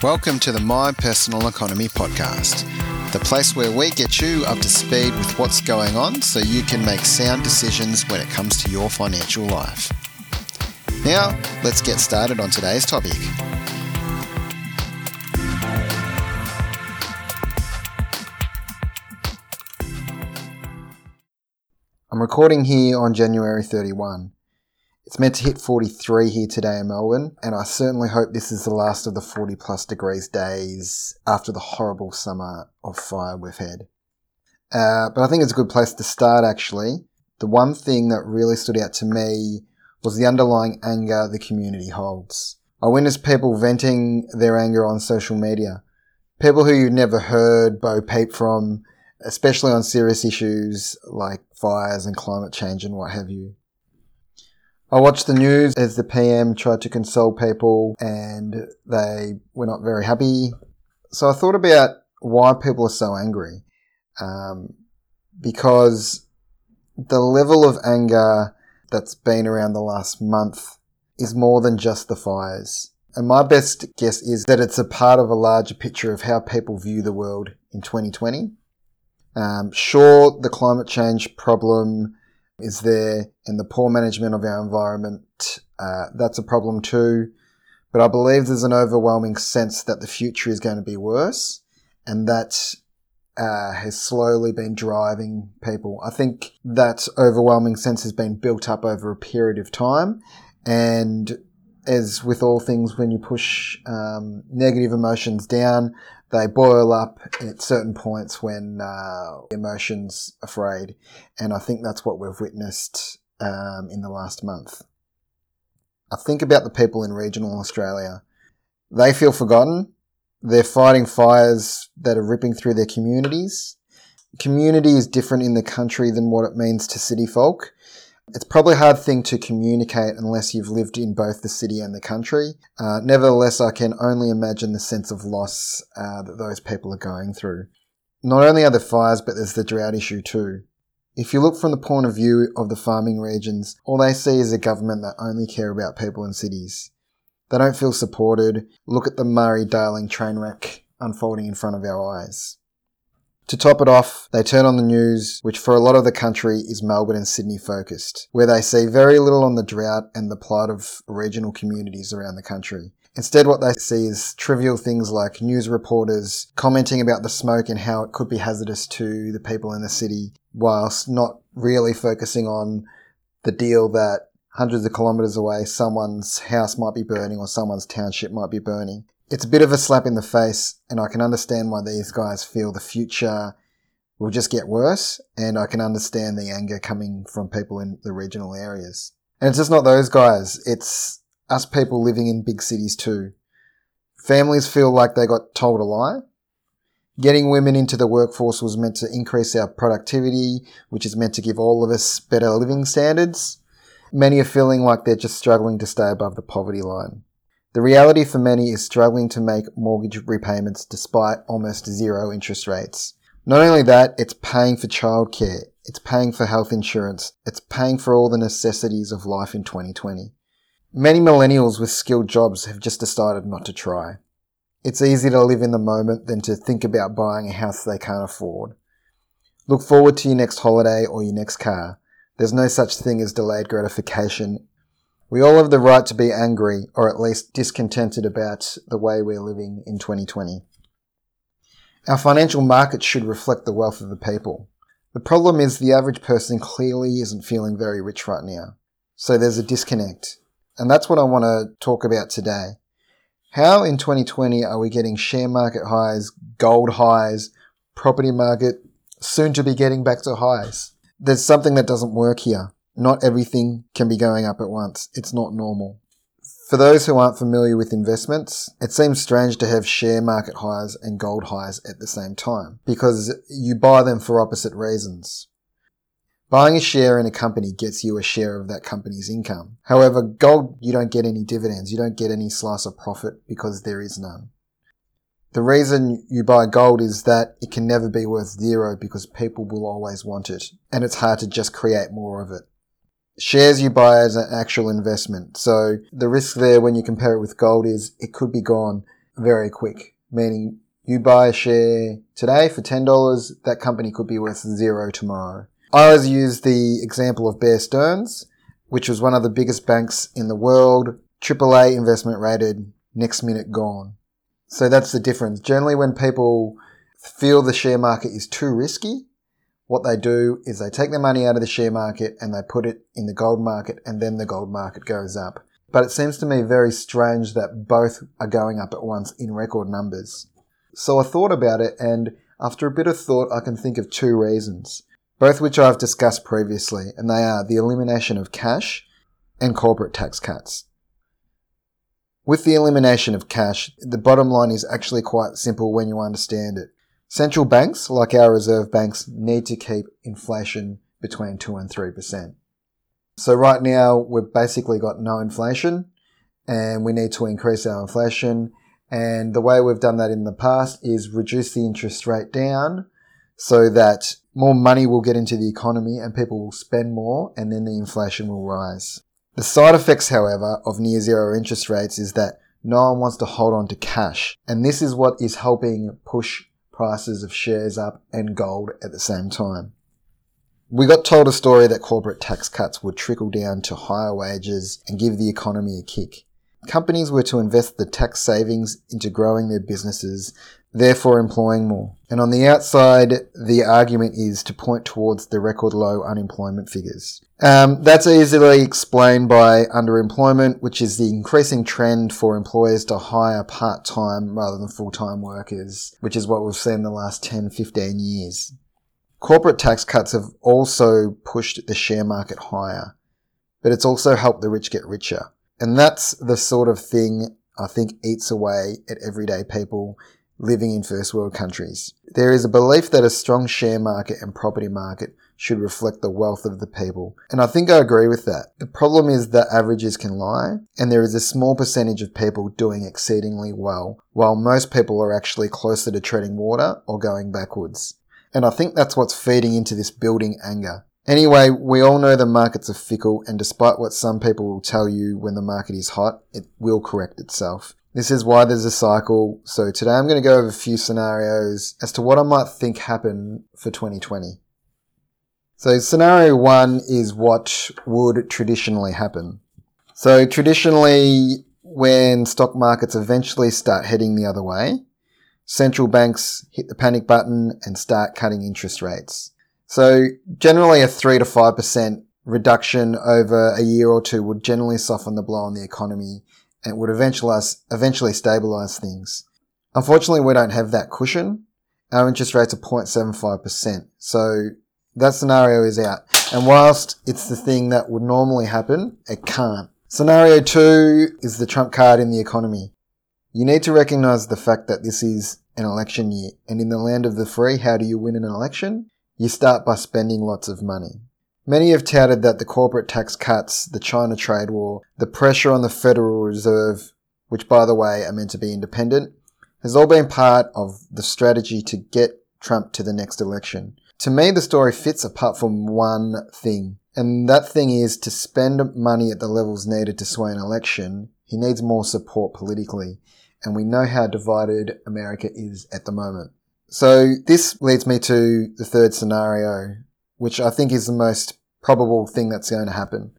Welcome to the My Personal Economy podcast, the place where we get you up to speed with what's going on so you can make sound decisions when it comes to your financial life. Now, let's get started on today's topic. I'm recording here on January 31. It's meant to hit 43 here today in Melbourne, and I certainly hope this is the last of the 40 plus degrees days after the horrible summer of fire we've had. Uh, but I think it's a good place to start actually. The one thing that really stood out to me was the underlying anger the community holds. I witnessed people venting their anger on social media. People who you'd never heard Bo Peep from, especially on serious issues like fires and climate change and what have you. I watched the news as the PM tried to console people and they were not very happy. So I thought about why people are so angry. Um, because the level of anger that's been around the last month is more than just the fires. And my best guess is that it's a part of a larger picture of how people view the world in 2020. Um, sure, the climate change problem is there and the poor management of our environment. Uh, that's a problem too. But I believe there's an overwhelming sense that the future is going to be worse and that uh, has slowly been driving people. I think that overwhelming sense has been built up over a period of time. And as with all things, when you push um, negative emotions down, they boil up at certain points when uh, emotions afraid, and I think that's what we've witnessed um, in the last month. I think about the people in regional Australia. They feel forgotten. They're fighting fires that are ripping through their communities. Community is different in the country than what it means to city folk. It's probably a hard thing to communicate unless you've lived in both the city and the country. Uh, nevertheless, I can only imagine the sense of loss uh, that those people are going through. Not only are there fires, but there's the drought issue too. If you look from the point of view of the farming regions, all they see is a government that only care about people in cities. They don't feel supported. Look at the Murray Darling train wreck unfolding in front of our eyes. To top it off, they turn on the news, which for a lot of the country is Melbourne and Sydney focused, where they see very little on the drought and the plight of regional communities around the country. Instead, what they see is trivial things like news reporters commenting about the smoke and how it could be hazardous to the people in the city, whilst not really focusing on the deal that hundreds of kilometres away, someone's house might be burning or someone's township might be burning it's a bit of a slap in the face, and I can understand why these guys feel the future will just get worse, and I can understand the anger coming from people in the regional areas. And it's just not those guys, it's us people living in big cities too. Families feel like they got told a lie. Getting women into the workforce was meant to increase our productivity, which is meant to give all of us better living standards. Many are feeling like they're just struggling to stay above the poverty line. The reality for many is struggling to make mortgage repayments despite almost zero interest rates. Not only that, it's paying for childcare, it's paying for health insurance, it's paying for all the necessities of life in 2020. Many millennials with skilled jobs have just decided not to try. It's easier to live in the moment than to think about buying a house they can't afford. Look forward to your next holiday or your next car. There's no such thing as delayed gratification we all have the right to be angry or at least discontented about the way we're living in 2020. Our financial markets should reflect the wealth of the people. The problem is the average person clearly isn't feeling very rich right now. So there's a disconnect. And that's what I want to talk about today. How in 2020 are we getting share market highs, gold highs, property market soon to be getting back to highs? There's something that doesn't work here. Not everything can be going up at once. It's not normal. For those who aren't familiar with investments, it seems strange to have share market highs and gold highs at the same time because you buy them for opposite reasons. Buying a share in a company gets you a share of that company's income. However, gold, you don't get any dividends. You don't get any slice of profit because there is none. The reason you buy gold is that it can never be worth zero because people will always want it and it's hard to just create more of it shares you buy as an actual investment. So the risk there when you compare it with gold is it could be gone very quick, meaning you buy a share today for $10, that company could be worth zero tomorrow. I always use the example of Bear Stearns, which was one of the biggest banks in the world, AAA investment rated, next minute gone. So that's the difference. Generally, when people feel the share market is too risky, what they do is they take their money out of the share market and they put it in the gold market and then the gold market goes up. But it seems to me very strange that both are going up at once in record numbers. So I thought about it and after a bit of thought, I can think of two reasons, both which I've discussed previously, and they are the elimination of cash and corporate tax cuts. With the elimination of cash, the bottom line is actually quite simple when you understand it. Central banks, like our reserve banks, need to keep inflation between 2 and 3%. So right now, we've basically got no inflation and we need to increase our inflation. And the way we've done that in the past is reduce the interest rate down so that more money will get into the economy and people will spend more and then the inflation will rise. The side effects, however, of near zero interest rates is that no one wants to hold on to cash. And this is what is helping push prices of shares up and gold at the same time. We got told a story that corporate tax cuts would trickle down to higher wages and give the economy a kick. Companies were to invest the tax savings into growing their businesses, therefore employing more. And on the outside, the argument is to point towards the record low unemployment figures. Um, that's easily explained by underemployment, which is the increasing trend for employers to hire part-time rather than full-time workers, which is what we've seen the last 10, 15 years. Corporate tax cuts have also pushed the share market higher, but it's also helped the rich get richer. And that's the sort of thing I think eats away at everyday people living in first world countries. There is a belief that a strong share market and property market should reflect the wealth of the people. And I think I agree with that. The problem is that averages can lie, and there is a small percentage of people doing exceedingly well, while most people are actually closer to treading water or going backwards. And I think that's what's feeding into this building anger. Anyway, we all know the markets are fickle, and despite what some people will tell you when the market is hot, it will correct itself. This is why there's a cycle. So today I'm going to go over a few scenarios as to what I might think happen for 2020. So scenario one is what would traditionally happen. So traditionally, when stock markets eventually start heading the other way, central banks hit the panic button and start cutting interest rates. So generally a three to five percent reduction over a year or two would generally soften the blow on the economy and would eventually, eventually stabilize things. Unfortunately, we don't have that cushion. Our interest rates are 0.75%. So that scenario is out. And whilst it's the thing that would normally happen, it can't. Scenario two is the trump card in the economy. You need to recognize the fact that this is an election year. And in the land of the free, how do you win an election? You start by spending lots of money. Many have touted that the corporate tax cuts, the China trade war, the pressure on the Federal Reserve, which by the way are meant to be independent, has all been part of the strategy to get Trump to the next election. To me, the story fits apart from one thing, and that thing is to spend money at the levels needed to sway an election, he needs more support politically, and we know how divided America is at the moment. So this leads me to the third scenario, which I think is the most probable thing that's going to happen.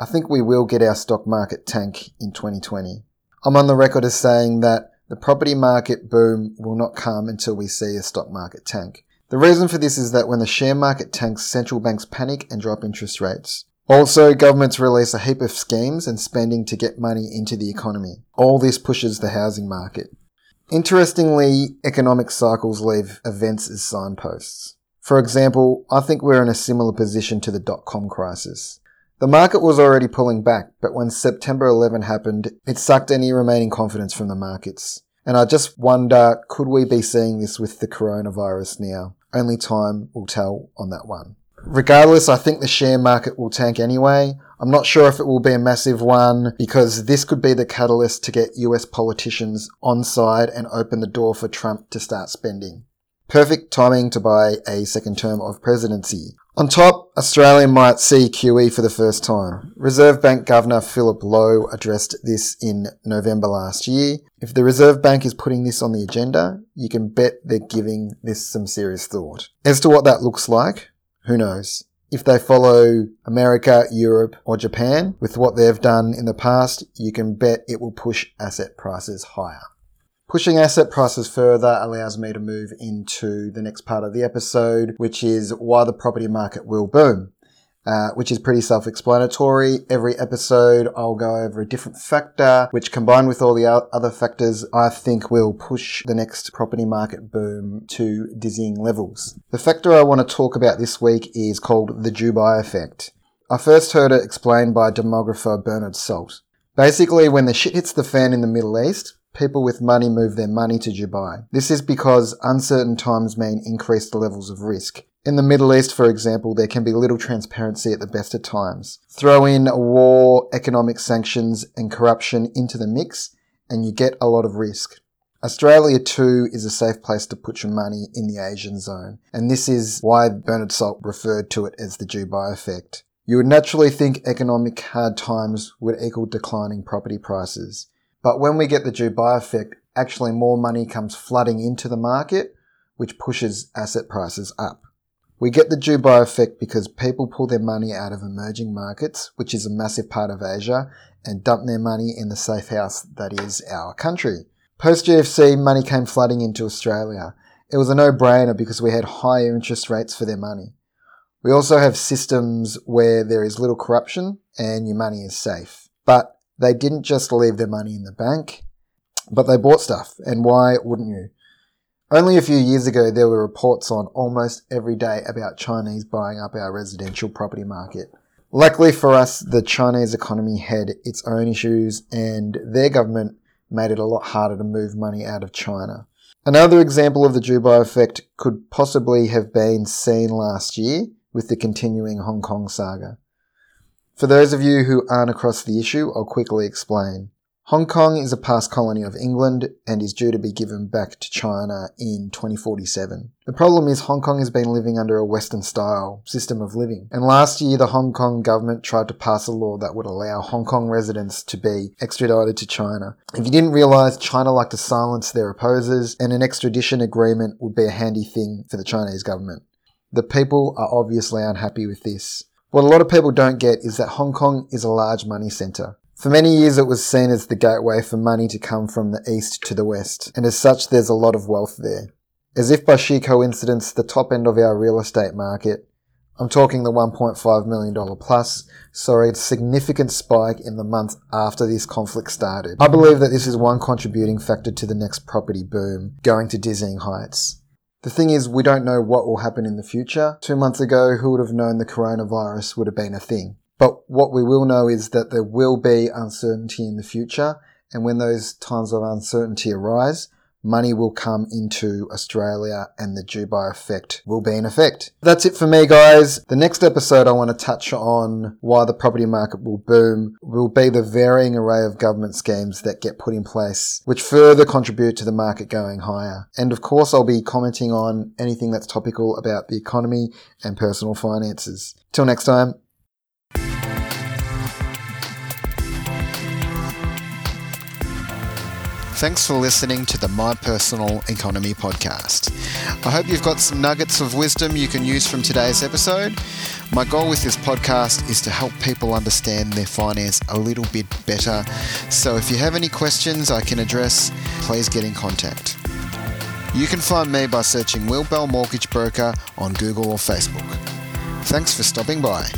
I think we will get our stock market tank in 2020. I'm on the record as saying that the property market boom will not come until we see a stock market tank. The reason for this is that when the share market tanks, central banks panic and drop interest rates. Also, governments release a heap of schemes and spending to get money into the economy. All this pushes the housing market. Interestingly, economic cycles leave events as signposts. For example, I think we're in a similar position to the dot-com crisis. The market was already pulling back, but when September 11 happened, it sucked any remaining confidence from the markets. And I just wonder, could we be seeing this with the coronavirus now? Only time will tell on that one. Regardless, I think the share market will tank anyway. I'm not sure if it will be a massive one because this could be the catalyst to get US politicians on side and open the door for Trump to start spending. Perfect timing to buy a second term of presidency. On top, Australia might see QE for the first time. Reserve Bank Governor Philip Lowe addressed this in November last year. If the Reserve Bank is putting this on the agenda, you can bet they're giving this some serious thought. As to what that looks like, who knows? If they follow America, Europe, or Japan with what they've done in the past, you can bet it will push asset prices higher. Pushing asset prices further allows me to move into the next part of the episode, which is why the property market will boom. Uh, which is pretty self-explanatory. Every episode, I'll go over a different factor, which combined with all the other factors, I think will push the next property market boom to dizzying levels. The factor I want to talk about this week is called the Dubai effect. I first heard it explained by demographer Bernard Salt. Basically, when the shit hits the fan in the Middle East, people with money move their money to Dubai. This is because uncertain times mean increased levels of risk. In the Middle East, for example, there can be little transparency at the best of times. Throw in war, economic sanctions, and corruption into the mix, and you get a lot of risk. Australia too is a safe place to put your money in the Asian zone, and this is why Bernard Salt referred to it as the Dubai effect. You would naturally think economic hard times would equal declining property prices. But when we get the Dubai effect, actually more money comes flooding into the market, which pushes asset prices up. We get the Dubai effect because people pull their money out of emerging markets, which is a massive part of Asia, and dump their money in the safe house that is our country. Post GFC, money came flooding into Australia. It was a no brainer because we had higher interest rates for their money. We also have systems where there is little corruption and your money is safe. But they didn't just leave their money in the bank, but they bought stuff. And why wouldn't you? Only a few years ago, there were reports on almost every day about Chinese buying up our residential property market. Luckily for us, the Chinese economy had its own issues and their government made it a lot harder to move money out of China. Another example of the Dubai effect could possibly have been seen last year with the continuing Hong Kong saga. For those of you who aren't across the issue, I'll quickly explain. Hong Kong is a past colony of England and is due to be given back to China in 2047. The problem is Hong Kong has been living under a Western style system of living. And last year, the Hong Kong government tried to pass a law that would allow Hong Kong residents to be extradited to China. If you didn't realize, China like to silence their opposers and an extradition agreement would be a handy thing for the Chinese government. The people are obviously unhappy with this. What a lot of people don't get is that Hong Kong is a large money centre. For many years, it was seen as the gateway for money to come from the east to the west, and as such, there's a lot of wealth there. As if by sheer coincidence, the top end of our real estate market, I'm talking the $1.5 million plus, saw a significant spike in the month after this conflict started. I believe that this is one contributing factor to the next property boom, going to dizzying heights. The thing is, we don't know what will happen in the future. Two months ago, who would have known the coronavirus would have been a thing? But what we will know is that there will be uncertainty in the future. And when those times of uncertainty arise, money will come into Australia and the Dubai effect will be in effect. That's it for me, guys. The next episode I want to touch on why the property market will boom will be the varying array of government schemes that get put in place, which further contribute to the market going higher. And of course, I'll be commenting on anything that's topical about the economy and personal finances. Till next time. Thanks for listening to the My Personal Economy podcast. I hope you've got some nuggets of wisdom you can use from today's episode. My goal with this podcast is to help people understand their finance a little bit better. So if you have any questions I can address, please get in contact. You can find me by searching Will Bell Mortgage Broker on Google or Facebook. Thanks for stopping by.